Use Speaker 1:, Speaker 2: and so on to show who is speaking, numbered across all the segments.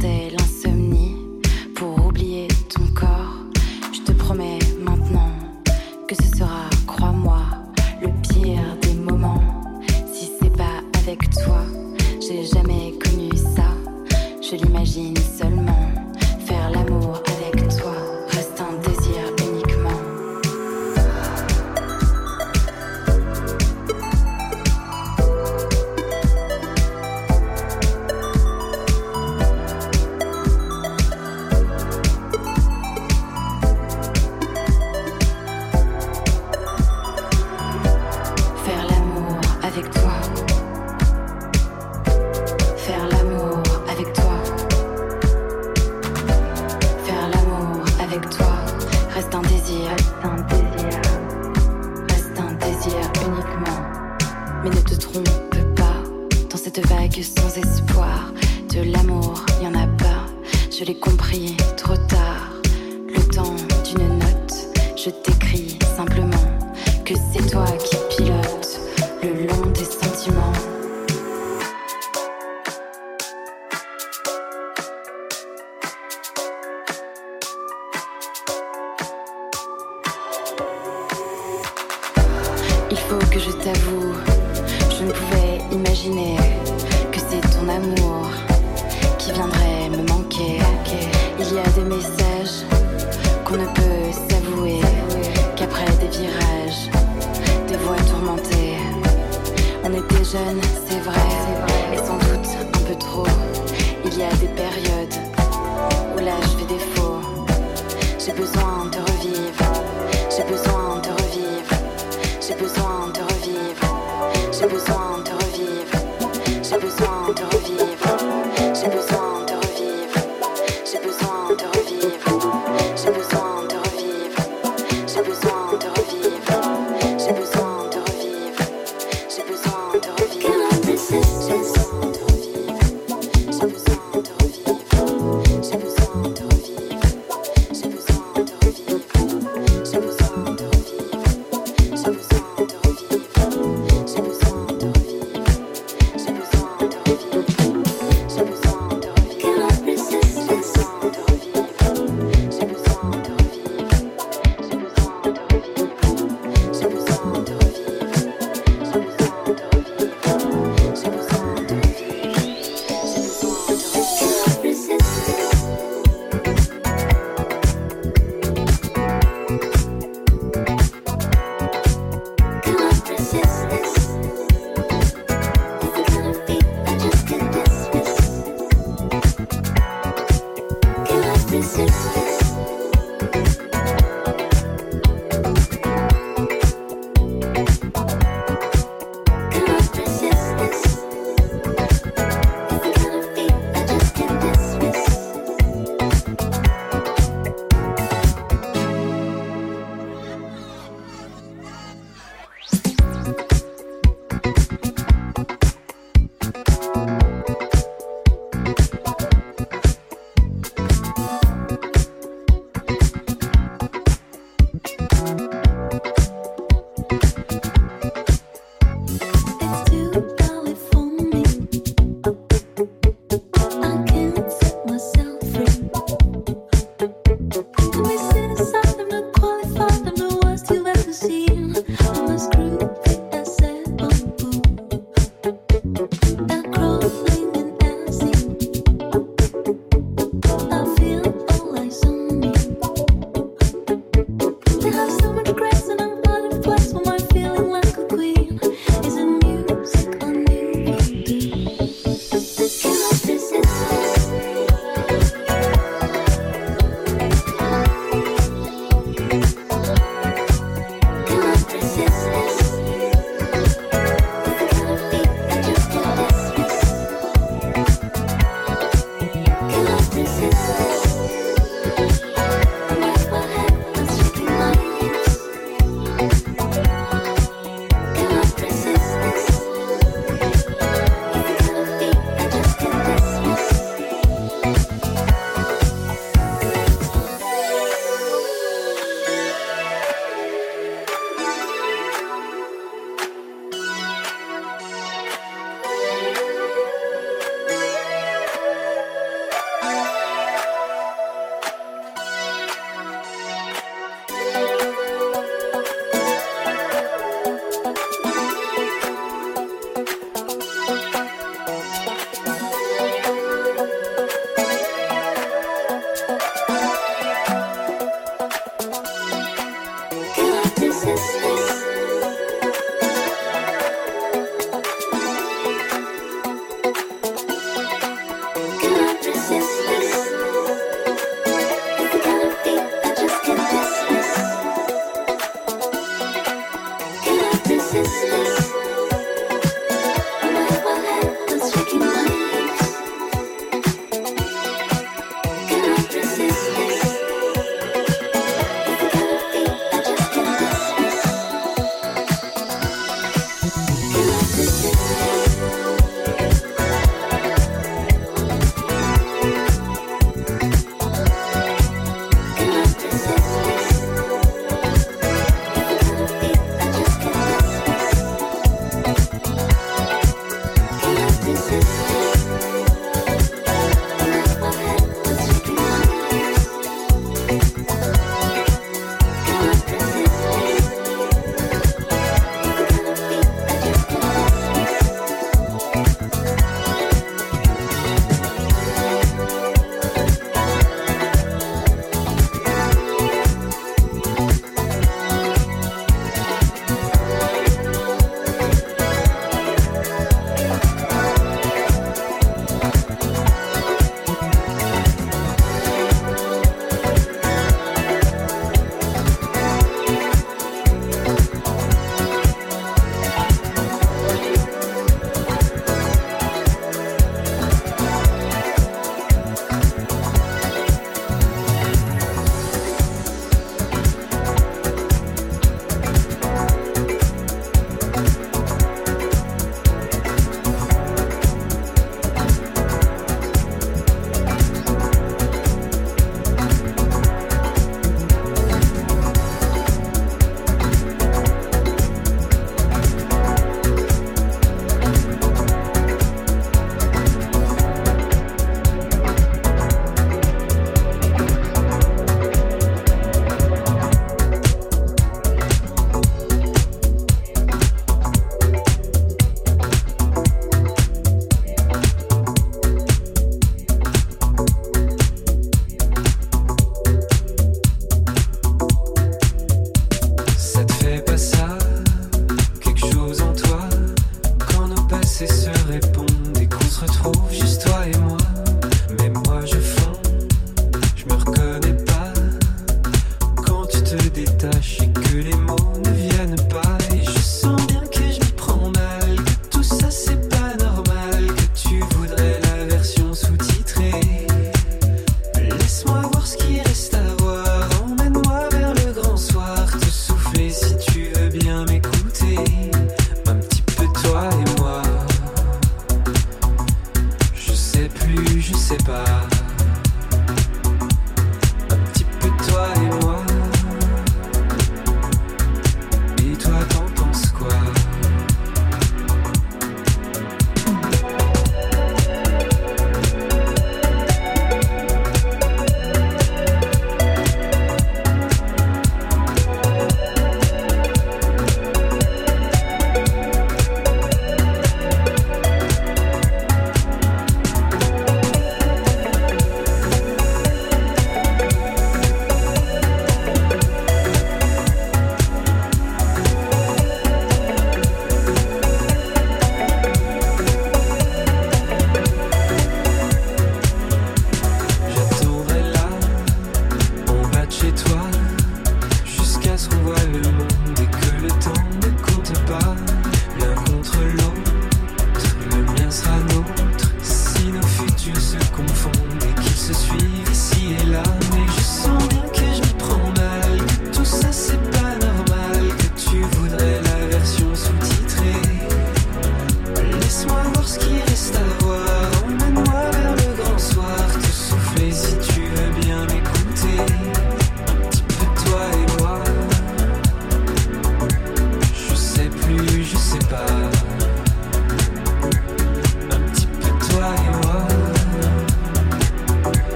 Speaker 1: C'était l'ancien. J'ai besoin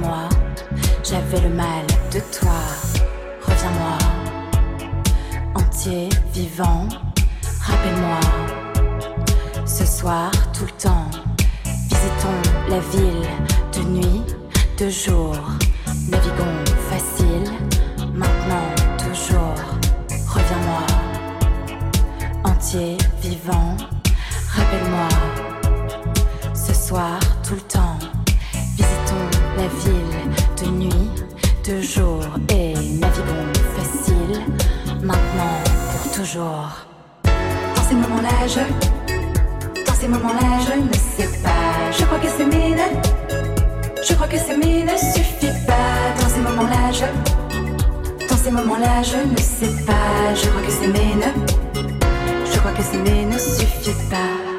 Speaker 2: mois, j'avais le mal de toi. Reviens-moi, entier, vivant, rappelle-moi. Ce soir, tout le temps, visitons la ville de nuit, de jour. Navigons facile, maintenant, toujours. Reviens-moi, entier, vivant, rappelle-moi. Ce soir, tout le temps, la ville de nuit, de jour et naviguons facile, maintenant, pour toujours.
Speaker 1: Dans ces moments-là, je, dans ces moments-là, je ne sais pas. Je crois que c'est mine, je crois que c'est mine ne suffit pas. Dans ces moments-là, je, dans ces moments-là, je ne sais pas. Je crois que c'est mine, je crois que c'est mine ne suffit pas.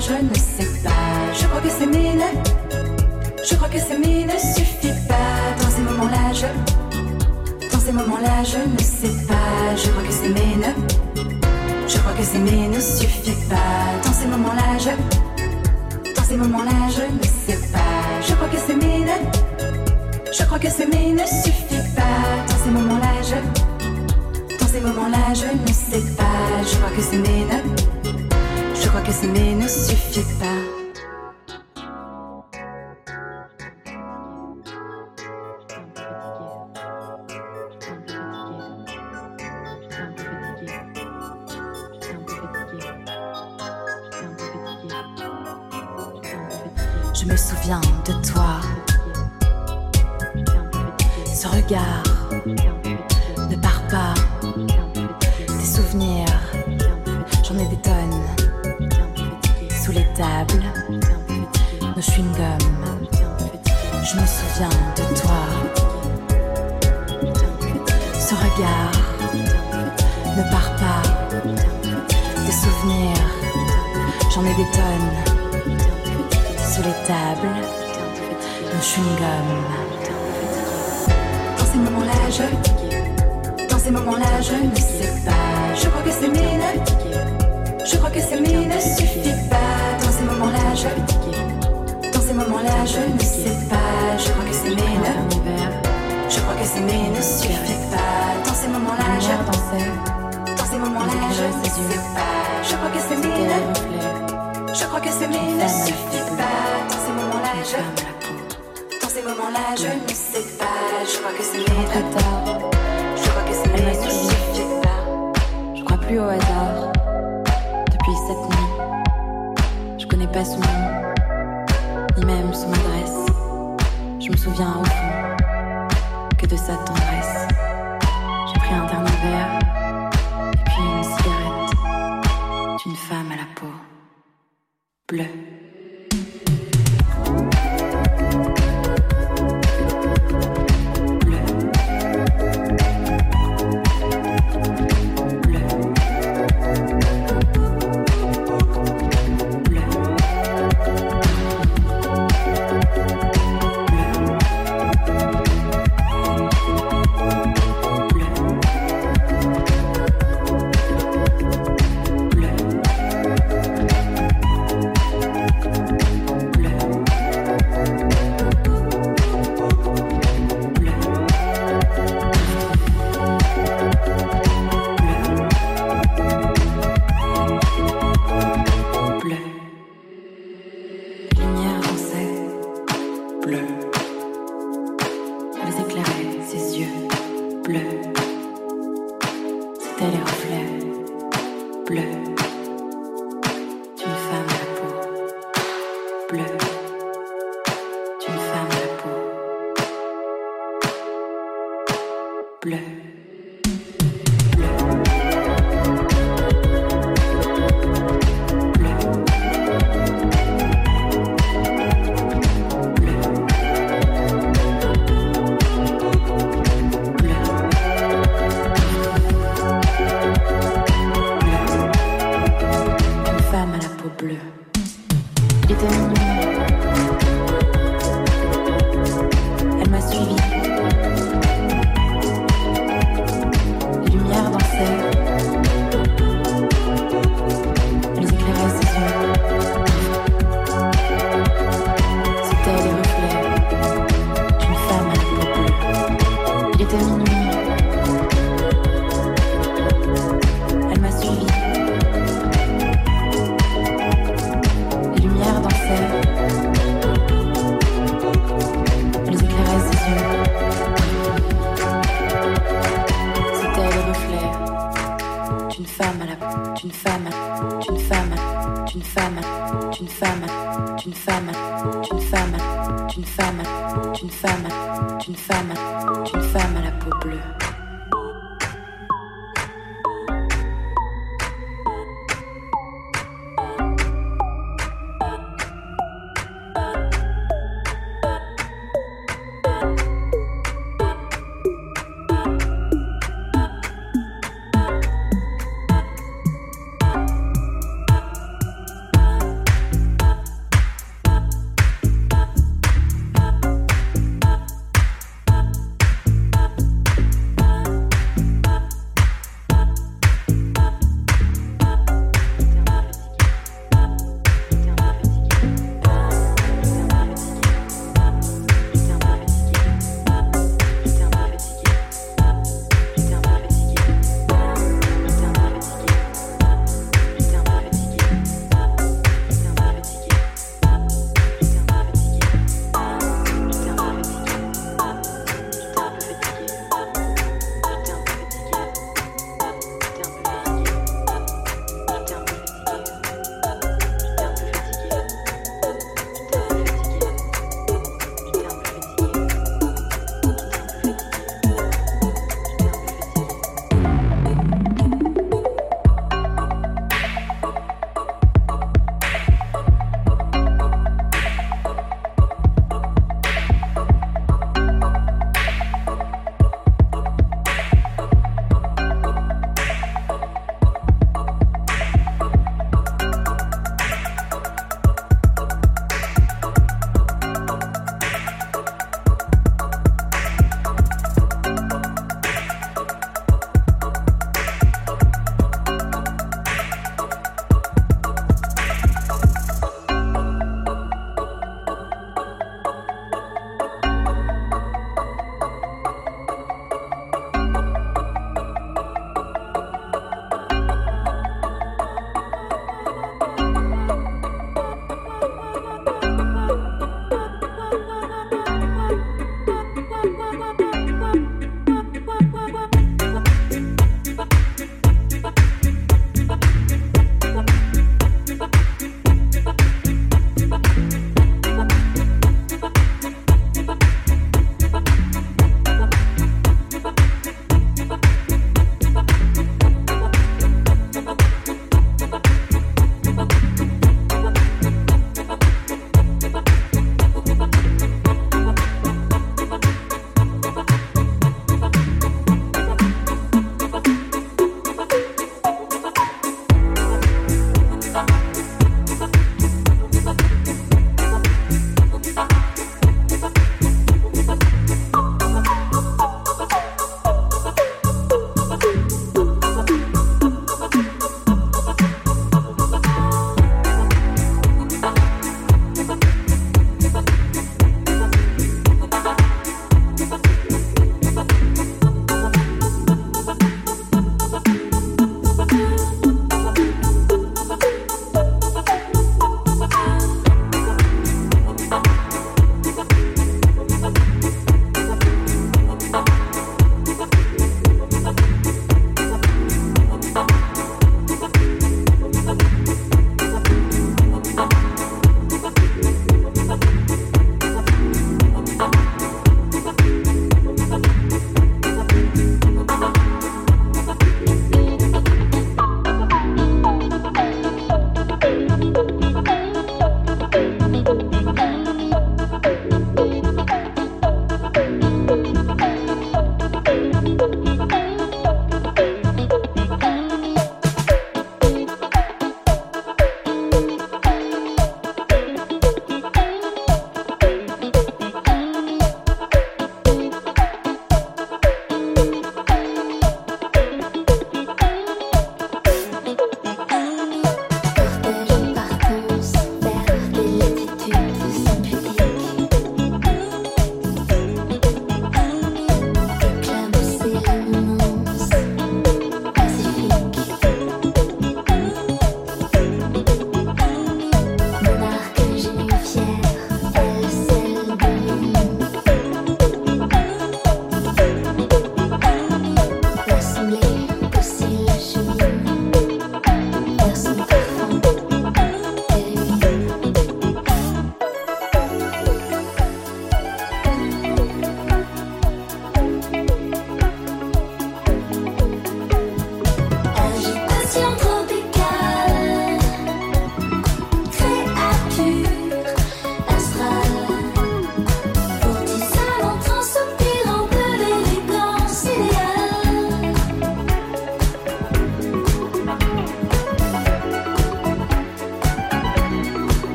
Speaker 1: Je ne sais pas. Je crois que c'est mine, je crois que mine ne suffit pas. Dans ces moments-là, je, dans ces moments-là, je ne sais pas. Je crois que c'est mine, je crois que mine ne suffit pas. Dans ces moments-là, je, dans ces moments-là, je ne sais pas. Je crois que c'est mine, je crois que mine ne suffit pas. Dans ces moments-là, je, dans ces moments-là, je ne sais pas. Je crois que c'est mine, je crois que c'est mine ne suffit pas.
Speaker 2: Je ne
Speaker 1: sais pas. Je crois que mine.
Speaker 2: Très tard,
Speaker 1: Je crois que suffit pas.
Speaker 2: je crois plus au hasard. Depuis cette nuit, je connais pas son nom, ni même son adresse. Je me souviens au fond que de sa tendresse. J'ai pris un dernier verre, et puis une cigarette d'une femme à la peau. Bleue.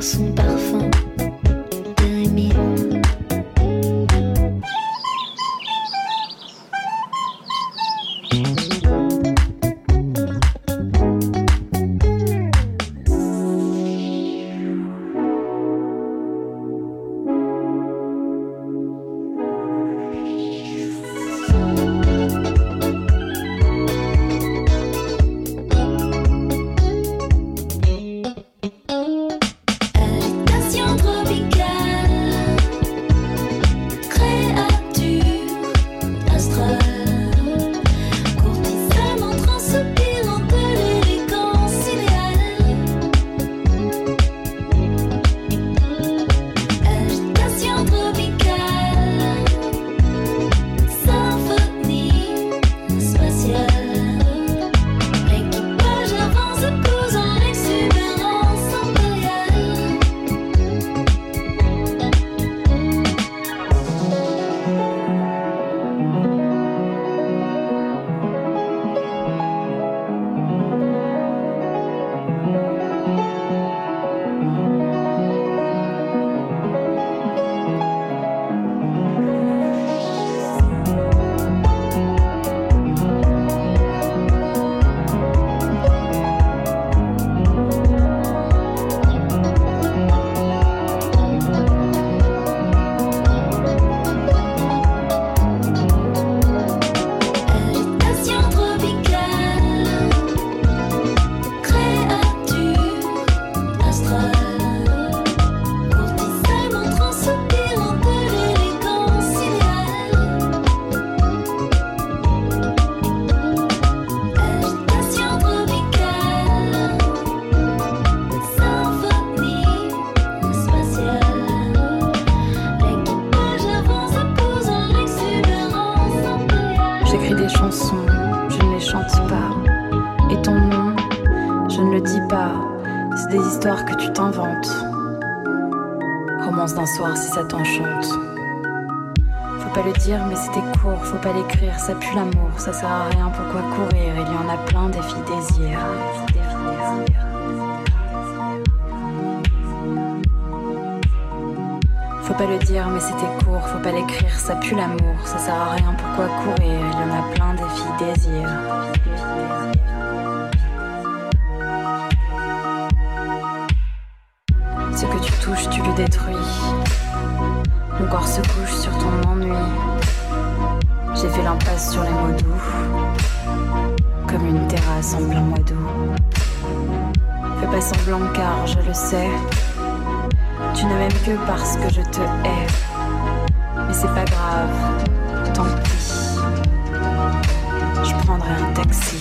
Speaker 1: garçon ça pue l'amour, ça sert à rien, pourquoi courir? Il y en a plein des filles désir. Faut pas le dire, mais c'était court, faut pas l'écrire, ça pue l'amour, ça sert à rien, pourquoi courir? Il y en a plein des filles désir. Le sais, tu ne m'aimes que parce que je te hais. Mais c'est pas grave, tant pis. Je prendrai un taxi.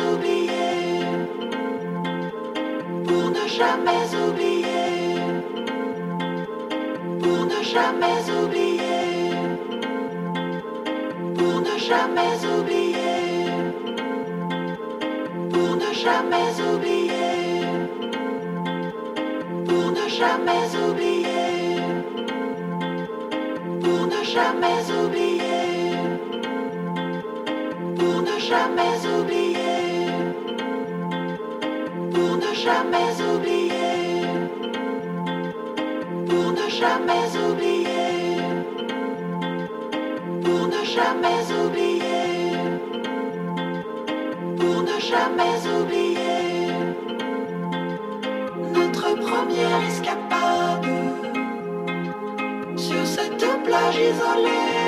Speaker 1: oublier, pour ne jamais oublier, pour ne jamais oublier, pour ne jamais oublier, pour ne jamais oublier, pour ne jamais oublier, pour
Speaker 3: ne jamais oublier,
Speaker 1: pour ne jamais oublier jamais oublier, pour ne jamais oublier, pour ne jamais oublier, pour ne jamais oublier, notre première escapade sur cette plage isolée.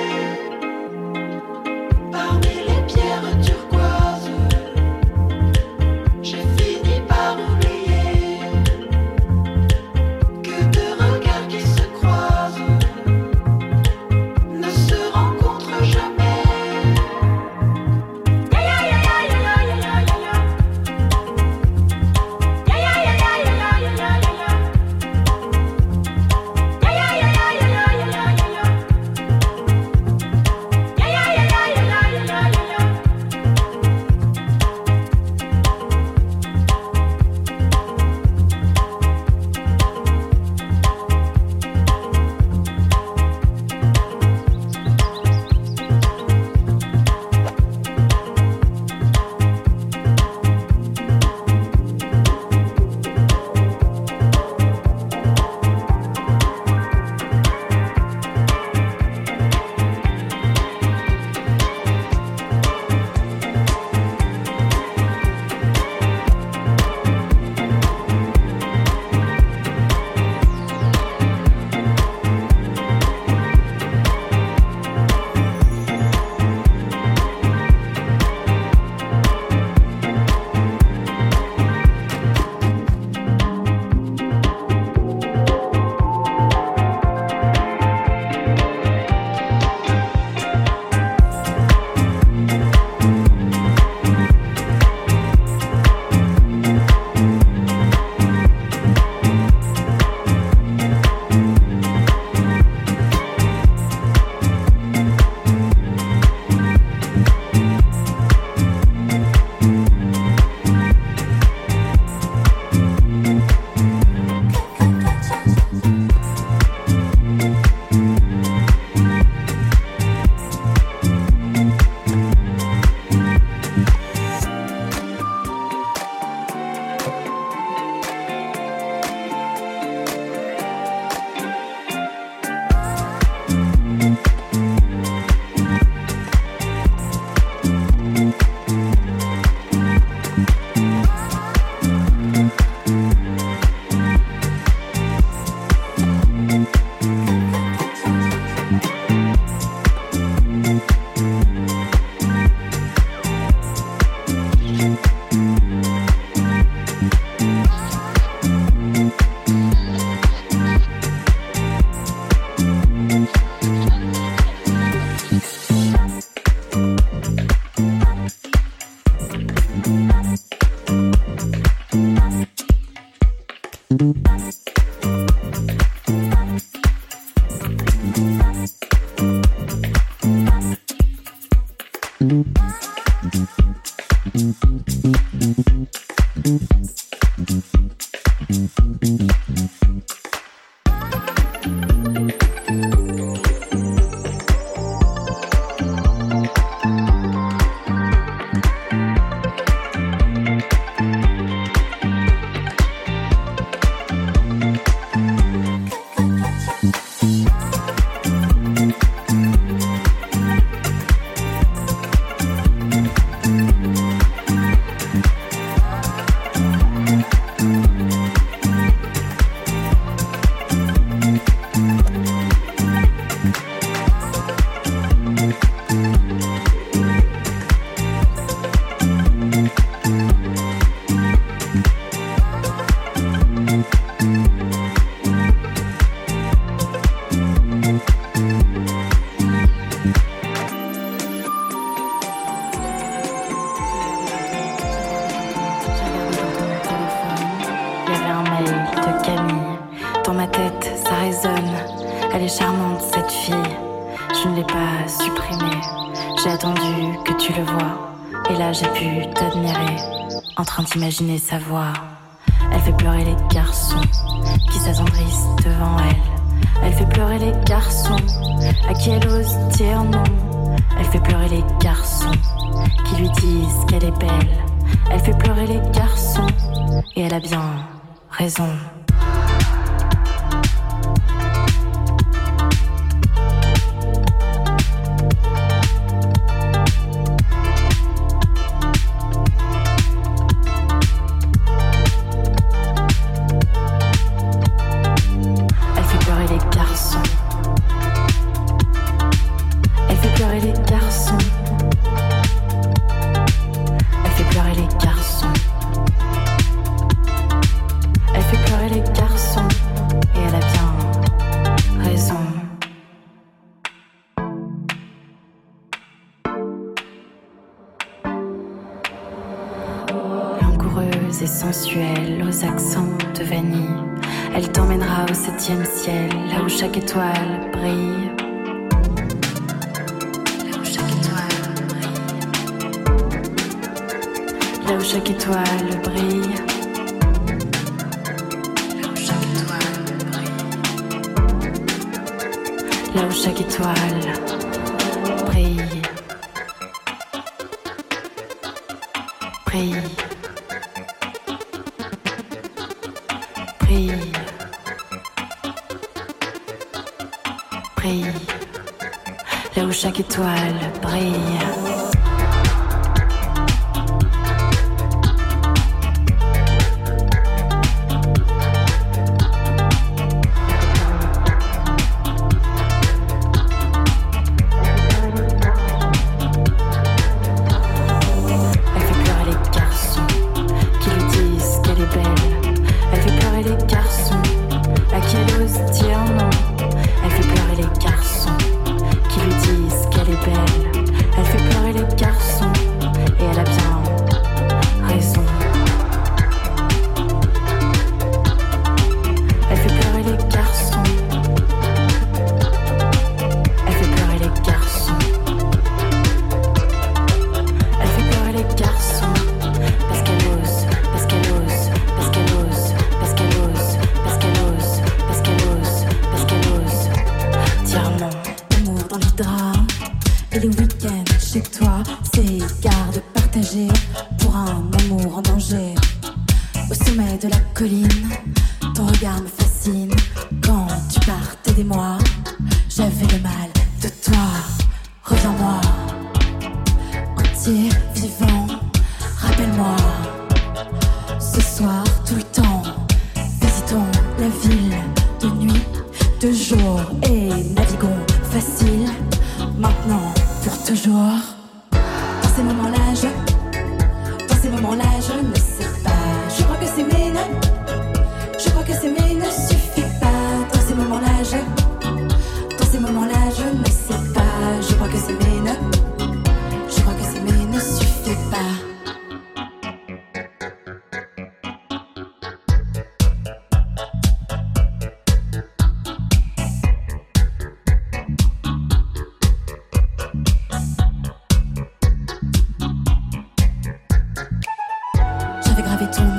Speaker 1: En train d'imaginer sa voix. Elle fait pleurer les garçons qui s'attendrissent devant elle. Elle fait pleurer les garçons à qui elle ose dire non. Elle fait pleurer les garçons qui lui disent qu'elle est belle. Elle fait pleurer les garçons et elle a bien raison. avait ton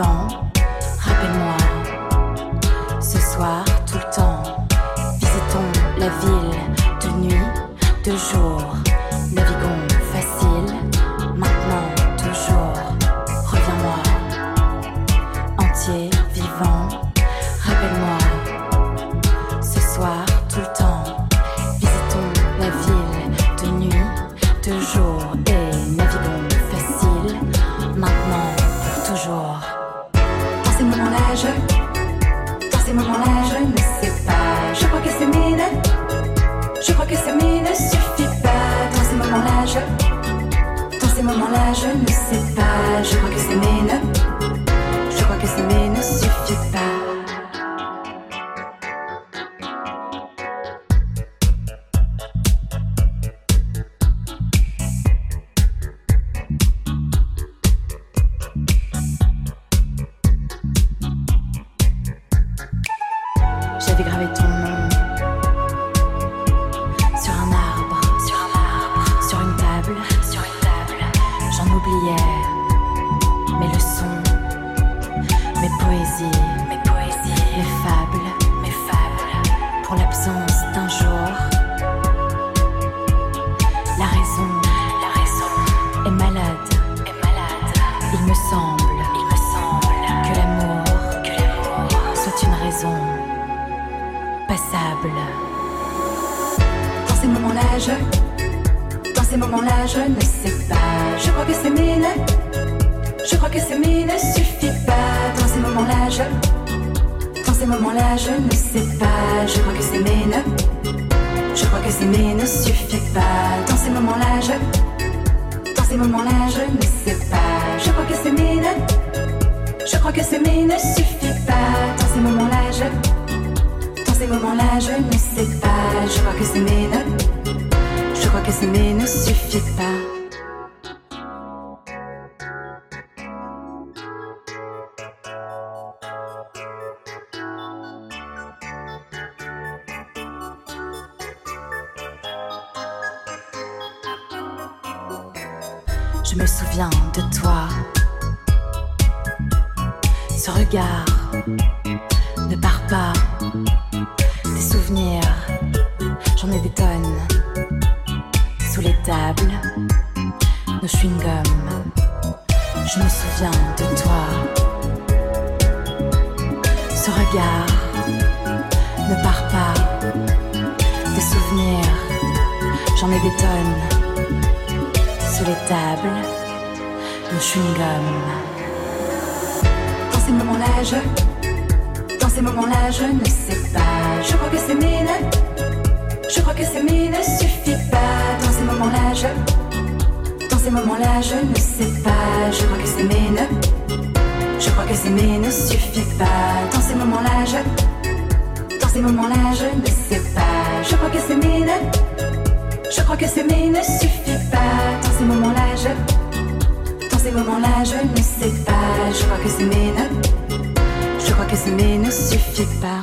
Speaker 1: rappelle-moi. Ce soir, tout le temps, visitons la ville de nuit, de jour.
Speaker 4: Ces moments-là, je ne sais pas. Je crois que c'est mine. Je crois que c'est mine ne suffit pas. Dans ces moments-là, je. Dans ces moments-là, je ne sais pas. Je crois que c'est mine. Je crois que c'est mine ne suffit pas. Dans ces moments-là, je. Dans ces moments-là, je ne sais pas. Je crois que c'est mine. Je crois que c'est mais ne suffit pas.
Speaker 1: De toi. Ce regard ne part pas. Des souvenirs, j'en ai des tonnes. Sous les tables, nos chewing-gums. Je me souviens de toi. Ce regard ne part pas. Des souvenirs, j'en ai des tonnes sous les tables, nos chewing-gums.
Speaker 4: Dans ces moments-là, je. Dans ces moments-là, je ne sais pas. Je crois que c'est mine. Je crois que c'est mine ne suffit pas. Dans ces moments-là, je. Dans ces moments-là, je ne sais pas. Je crois que c'est mine. Je crois que mine ne suffit pas. Dans ces moments-là, je. Dans ces moments-là, je ne sais pas. Je crois que c'est mine. Je crois que mais ne suffit pas. Dans ces moments-là, je. Ces moments-là, je ne sais pas. Je crois que mais ne. Je crois que mais ne suffit pas.